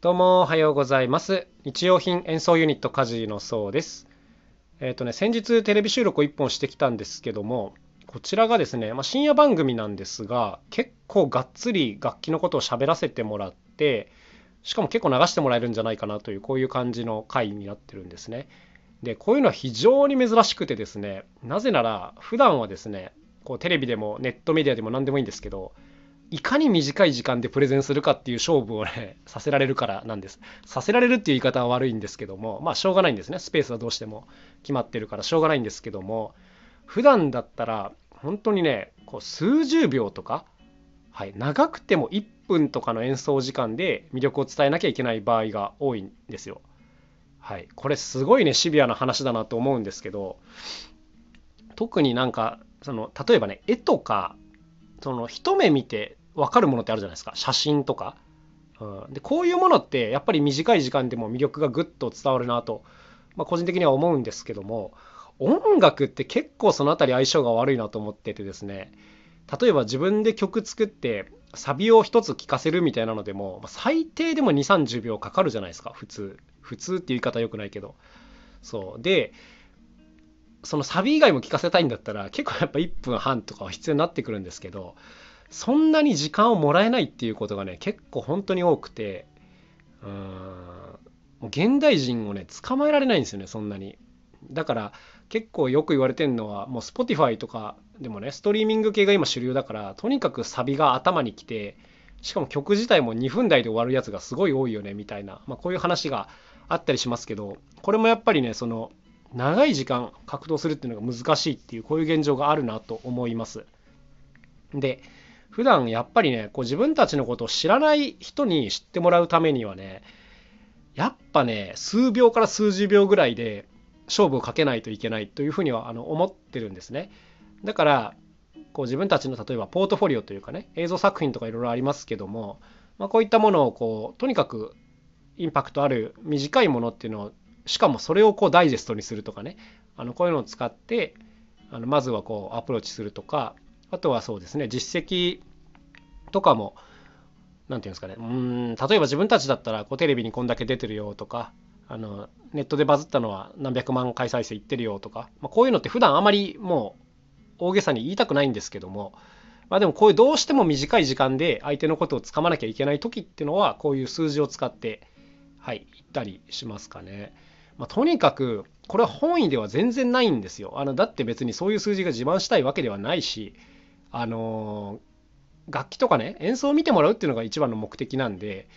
どうもおはようございます。日用品演奏ユニットカジのそうです。えっ、とね、先日テレビ収録を1本してきたんですけども、こちらがですね、まあ、深夜番組なんですが、結構がっつり楽器のことを喋らせてもらって、しかも結構流してもらえるんじゃないかなという、こういう感じの回になってるんですね。で、こういうのは非常に珍しくてですね、なぜなら普段はですね、こうテレビでもネットメディアでも何でもいいんですけど、いかに短い時間でプレゼンするかっていう勝負をね、させられるからなんです。させられるっていう言い方は悪いんですけども、まあしょうがないんですね。スペースはどうしても決まってるからしょうがないんですけども、普段だったら本当にね、こう数十秒とか、はい、長くても1分とかの演奏時間で魅力を伝えなきゃいけない場合が多いんですよ。はい、これすごいね、シビアな話だなと思うんですけど、特になんか、その例えばね、絵とか、その一目見て分かるものってあるじゃないですか。写真とか、うん、でこういうものってやっぱり短い時間でも魅力がぐっと伝わるなと、まあ、個人的には思うんですけども音楽って結構その辺り相性が悪いなと思っててですね。例えば自分で曲作ってサビを一つ聴かせるみたいなのでも最低でも2 3 0秒かかるじゃないですか。普通。普通っていう言い方よくないけど。そう。でそのサビ以外も聴かせたいんだったら結構やっぱ1分半とかは必要になってくるんですけどそんなに時間をもらえないっていうことがね結構本当に多くてうーん現代人をね捕まえられないんですよねそんなに。だから結構よく言われてるのはもう Spotify とかでもねストリーミング系が今主流だからとにかくサビが頭にきてしかも曲自体も2分台で終わるやつがすごい多いよねみたいな、まあ、こういう話があったりしますけどこれもやっぱりねその長い時間格闘するっていうのが難しいっていうこういう現状があるなと思います。で普段やっぱりねこう自分たちのことを知らない人に知ってもらうためにはねやっぱね数秒から数十秒ぐらいで勝負をかけないといけないというふうにはあの思ってるんですね。だからこう自分たちの例えばポートフォリオというかね映像作品とかいろいろありますけども、まあ、こういったものをこうとにかくインパクトある短いものっていうのをしかもそれをこうダイジェストにするとかねあのこういうのを使ってあのまずはこうアプローチするとかあとはそうですね実績とかも何て言うんですかねうん例えば自分たちだったらこうテレビにこんだけ出てるよとかあのネットでバズったのは何百万回再生いってるよとか、まあ、こういうのって普段あまりもう大げさに言いたくないんですけどもまあでもこういうどうしても短い時間で相手のことをつかまなきゃいけない時っていうのはこういう数字を使ってはい言ったりしますかね。まあ、とにかくこれは本意では全然ないんですよ。あのだって別にそういう数字が自慢したいわけではないし、あの楽器とかね演奏を見てもらうっていうのが一番の目的なんで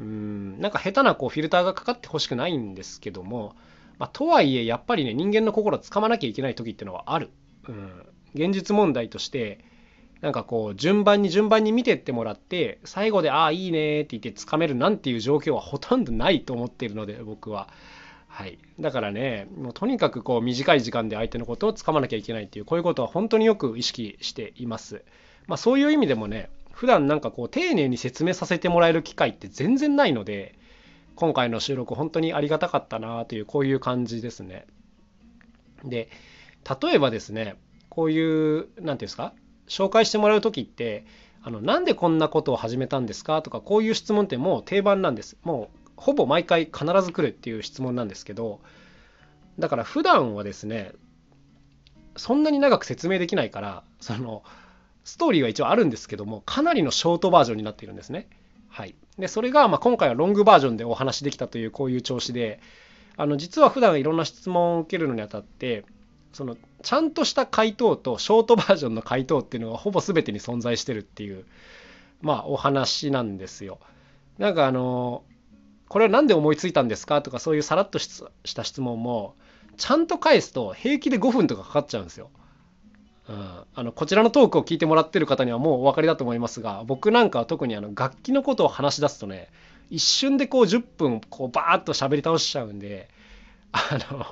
うんなんか下手なこうフィルターがかかってほしくないんですけども、まあ、とはいえやっぱりね人間の心をつかまなきゃいけない時っていうのはある。うん、現実問題としてなんかこう順番に順番に見てってもらって最後で「ああいいね」って言ってつかめるなんていう状況はほとんどないと思っているので僕は。はい、だからねもうとにかくこう短い時間で相手のことをつかまなきゃいけないっていうこういうことは本当によく意識しています。まあ、そういう意味でもね普段なんかこう丁寧に説明させてもらえる機会って全然ないので今回の収録本当にありがたかったなというこういう感じですね。で例えばですねこういう何て言うんですか紹介してもらう時ってあのなんでこんなことを始めたんですかとかこういう質問ってもう定番なんですもうほぼ毎回必ず来るっていう質問なんですけどだから普段はですねそんなに長く説明できないからそのストーリーは一応あるんですけどもかなりのショートバージョンになっているんですね。はい、でそれがまあ今回はロングバージョンでお話できたというこういう調子であの実は普段いろんな質問を受けるのにあたってそのちゃんとした回答とショートバージョンの回答っていうのがほぼ全てに存在してるっていうまあお話なんですよ。なんかあのこれは何で思いついたんですかとかそういうさらっとした質問もちゃんと返すと平気で5分とかかかっちゃうんですよ。うん、あのこちらのトークを聞いてもらってる方にはもうお分かりだと思いますが僕なんかは特にあの楽器のことを話し出すとね一瞬でこう10分こうバーッと喋り倒しちゃうんであの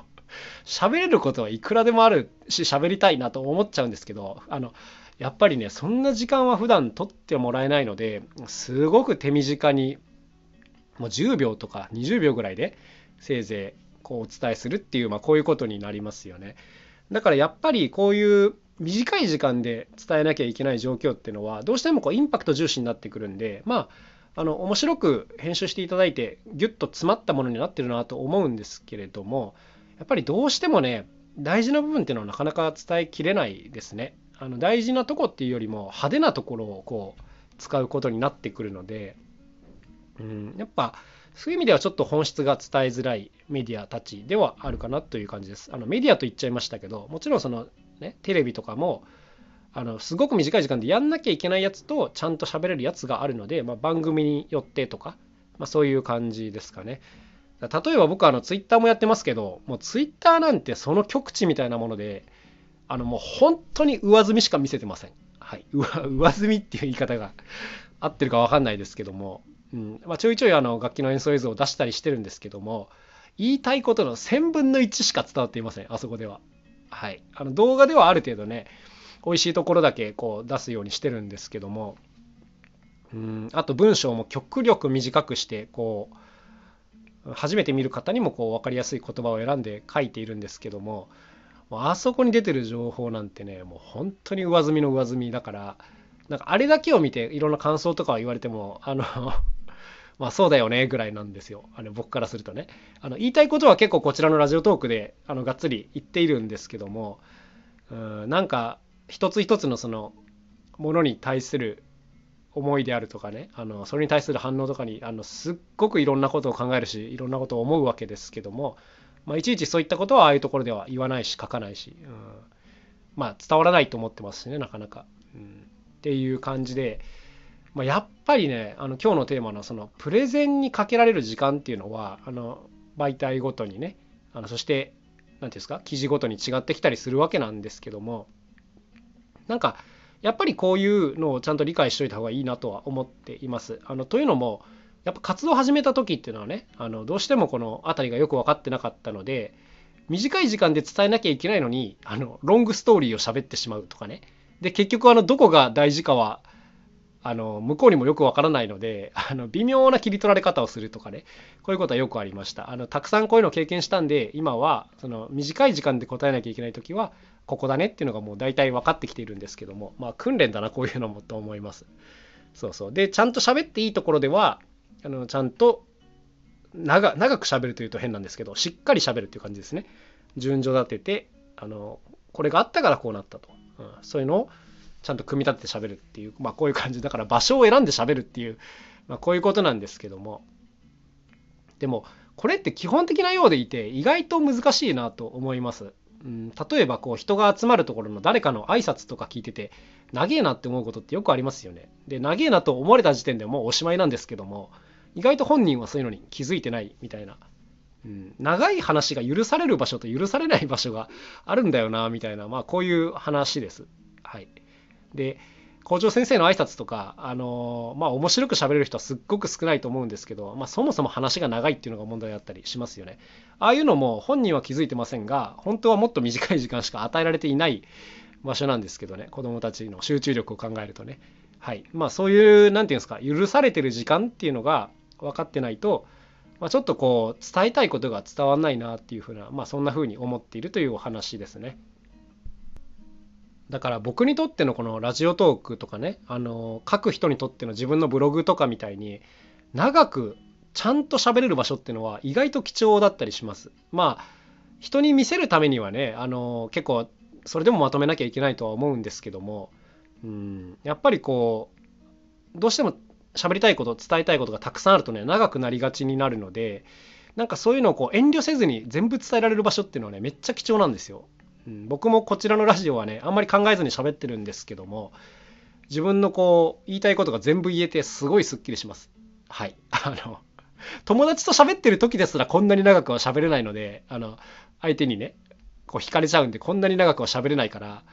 喋れることはいくらでもあるし喋りたいなと思っちゃうんですけどあのやっぱりねそんな時間は普段取ってもらえないのですごく手短にもう10秒とか20秒ぐらいでせいぜいこうお伝えするっていう、まあ、こういうことになりますよね。だからやっぱりこういう短い時間で伝えなきゃいけない状況っていうのはどうしてもこうインパクト重視になってくるんでまああの面白く編集していただいてギュッと詰まったものになってるなと思うんですけれどもやっぱりどうしてもね大事な部分っていうのはなかなか伝えきれないですね。あの大事なとこっていうよりも派手なところをこう使うことになってくるので、うん、やっぱそういう意味ではちょっと本質が伝えづらいメディアたちではあるかなという感じです。あのメディアと言っちゃいましたけどもちろんその、ね、テレビとかもあのすごく短い時間でやんなきゃいけないやつとちゃんと喋れるやつがあるので、まあ、番組によってとか、まあ、そういう感じですかね。例えば僕あのツイッターもやってますけどもうツイッターなんてその極致みたいなものであのもう本当に上積みしか見せてません。はい、上積みっていう言い方が合ってるか分かんないですけども、うん。まあ、ちょいちょいあの楽器の演奏映像を出したりしてるんですけども言いたいことの1000分の1しか伝わっていません。あそこでは。はい、あの動画ではある程度ね美味しいところだけこう出すようにしてるんですけども。うん。あと文章も極力短くしてこう初めて見る方にもこう分かりやすい言葉を選んで書いているんですけどもあそこに出てる情報なんてねもう本当に上積みの上積みだからなんかあれだけを見ていろんな感想とかは言われてもあのまあそうだよねぐらいなんですよ。あの僕からするとね。あの言いたいことは結構こちらのラジオトークであのがっつり言っているんですけどもうんなんか一つ一つのそのものに対する思いであるとかねあのそれに対する反応とかにあのすっごくいろんなことを考えるしいろんなことを思うわけですけども、まあ、いちいちそういったことはああいうところでは言わないし書かないし、うん、まあ伝わらないと思ってますしねなかなか、うん、っていう感じで、まあ、やっぱりねあの今日のテーマのそのプレゼンにかけられる時間っていうのはあの媒体ごとにねあのそして何て言うんですか記事ごとに違ってきたりするわけなんですけどもなんかやっぱりこういうのをちゃんと理解しといた方がいいなとは思っています。あのというのもやっぱ活動を始めた時っていうのはねあのどうしてもこの辺りがよく分かってなかったので短い時間で伝えなきゃいけないのにあのロングストーリーを喋ってしまうとかねで結局あのどこが大事かはあの向こうにもよくわからないので あの微妙な切り取られ方をするとかね。こういうことはよくありました。あのたくさんこういうのを経験したんで今はその短い時間で答えなきゃいけない時はここだねっていうのがもう大体分かってきているんですけどもまあ訓練だなこういうのもと思います。そうそう。でちゃんと喋っていいところではあのちゃんと長長く喋るというと変なんですけどしっかり喋るっていう感じですね。順序立ててあのこれがあったからこうなったと、うん、そういうのをちゃんと組み立てて喋るっていう、まあ、こういう感じだから場所を選んで喋るっていう、まあ、こういうことなんですけどもでもこれって基本的なようでいて意外と難しいなと思います。うん、例えばこう人が集まるところの誰かの挨拶とか聞いてて長えなって思うことってよくありますよね。で長えなと思われた時点でもうおしまいなんですけども意外と本人はそういうのに気づいてないみたいな、うん、長い話が許される場所と許されない場所があるんだよなみたいなまあこういう話です。はい、で校長先生の挨拶とか、あのまあ、面白く喋れる人はすっごく少ないと思うんですけど、まあ、そもそも話が長いっていうのが問題だったりしますよね。ああいうのも本人は気づいてませんが、本当はもっと短い時間しか与えられていない場所なんですけどね、子どもたちの集中力を考えるとね。はい。まあ、そういう、何て言うんですか、許されてる時間っていうのが分かってないと、まあ、ちょっとこう、伝えたいことが伝わんないなっていうふうな、まあ、そんな風に思っているというお話ですね。だから僕にとってのこのラジオトークとかねあの書く人にとっての自分のブログとかみたいに長くちゃんと喋れる場所っていうのは意外と貴重だったりします。まあ人に見せるためにはねあの結構それでもまとめなきゃいけないとは思うんですけどもうんやっぱりこうどうしても喋りたいこと伝えたいことがたくさんあるとね長くなりがちになるのでなんかそういうのをこう遠慮せずに全部伝えられる場所っていうのはねめっちゃ貴重なんですよ。うん、僕もこちらのラジオはねあんまり考えずに喋ってるんですけども自分のこう言いたいことが全部言えてすごいすっきりします。はい。あの友達と喋ってる時ですらこんなに長くは喋れないのであの相手にねこう惹かれちゃうんでこんなに長くは喋れないから、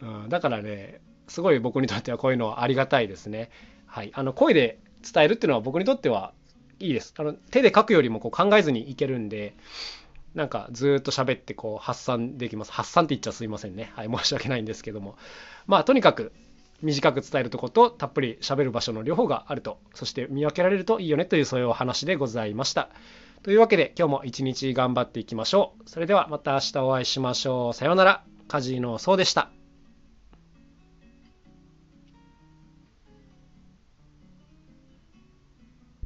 うん、だからねすごい僕にとってはこういうのはありがたいですね。はい。あの声で伝えるっていうのは僕にとってはいいです。あの手で書くよりもこう考えずにいけるんでなんかずっと喋ってこう発散できます。発散って言っちゃすいませんね。はい、申し訳ないんですけども。まあとにかく短く伝えるとことたっぷり喋る場所の両方があると、そして見分けられるといいよねというそういうお話でございました。というわけで今日も一日頑張っていきましょう。それではまた明日お会いしましょう。さようなら。カジノそうでした。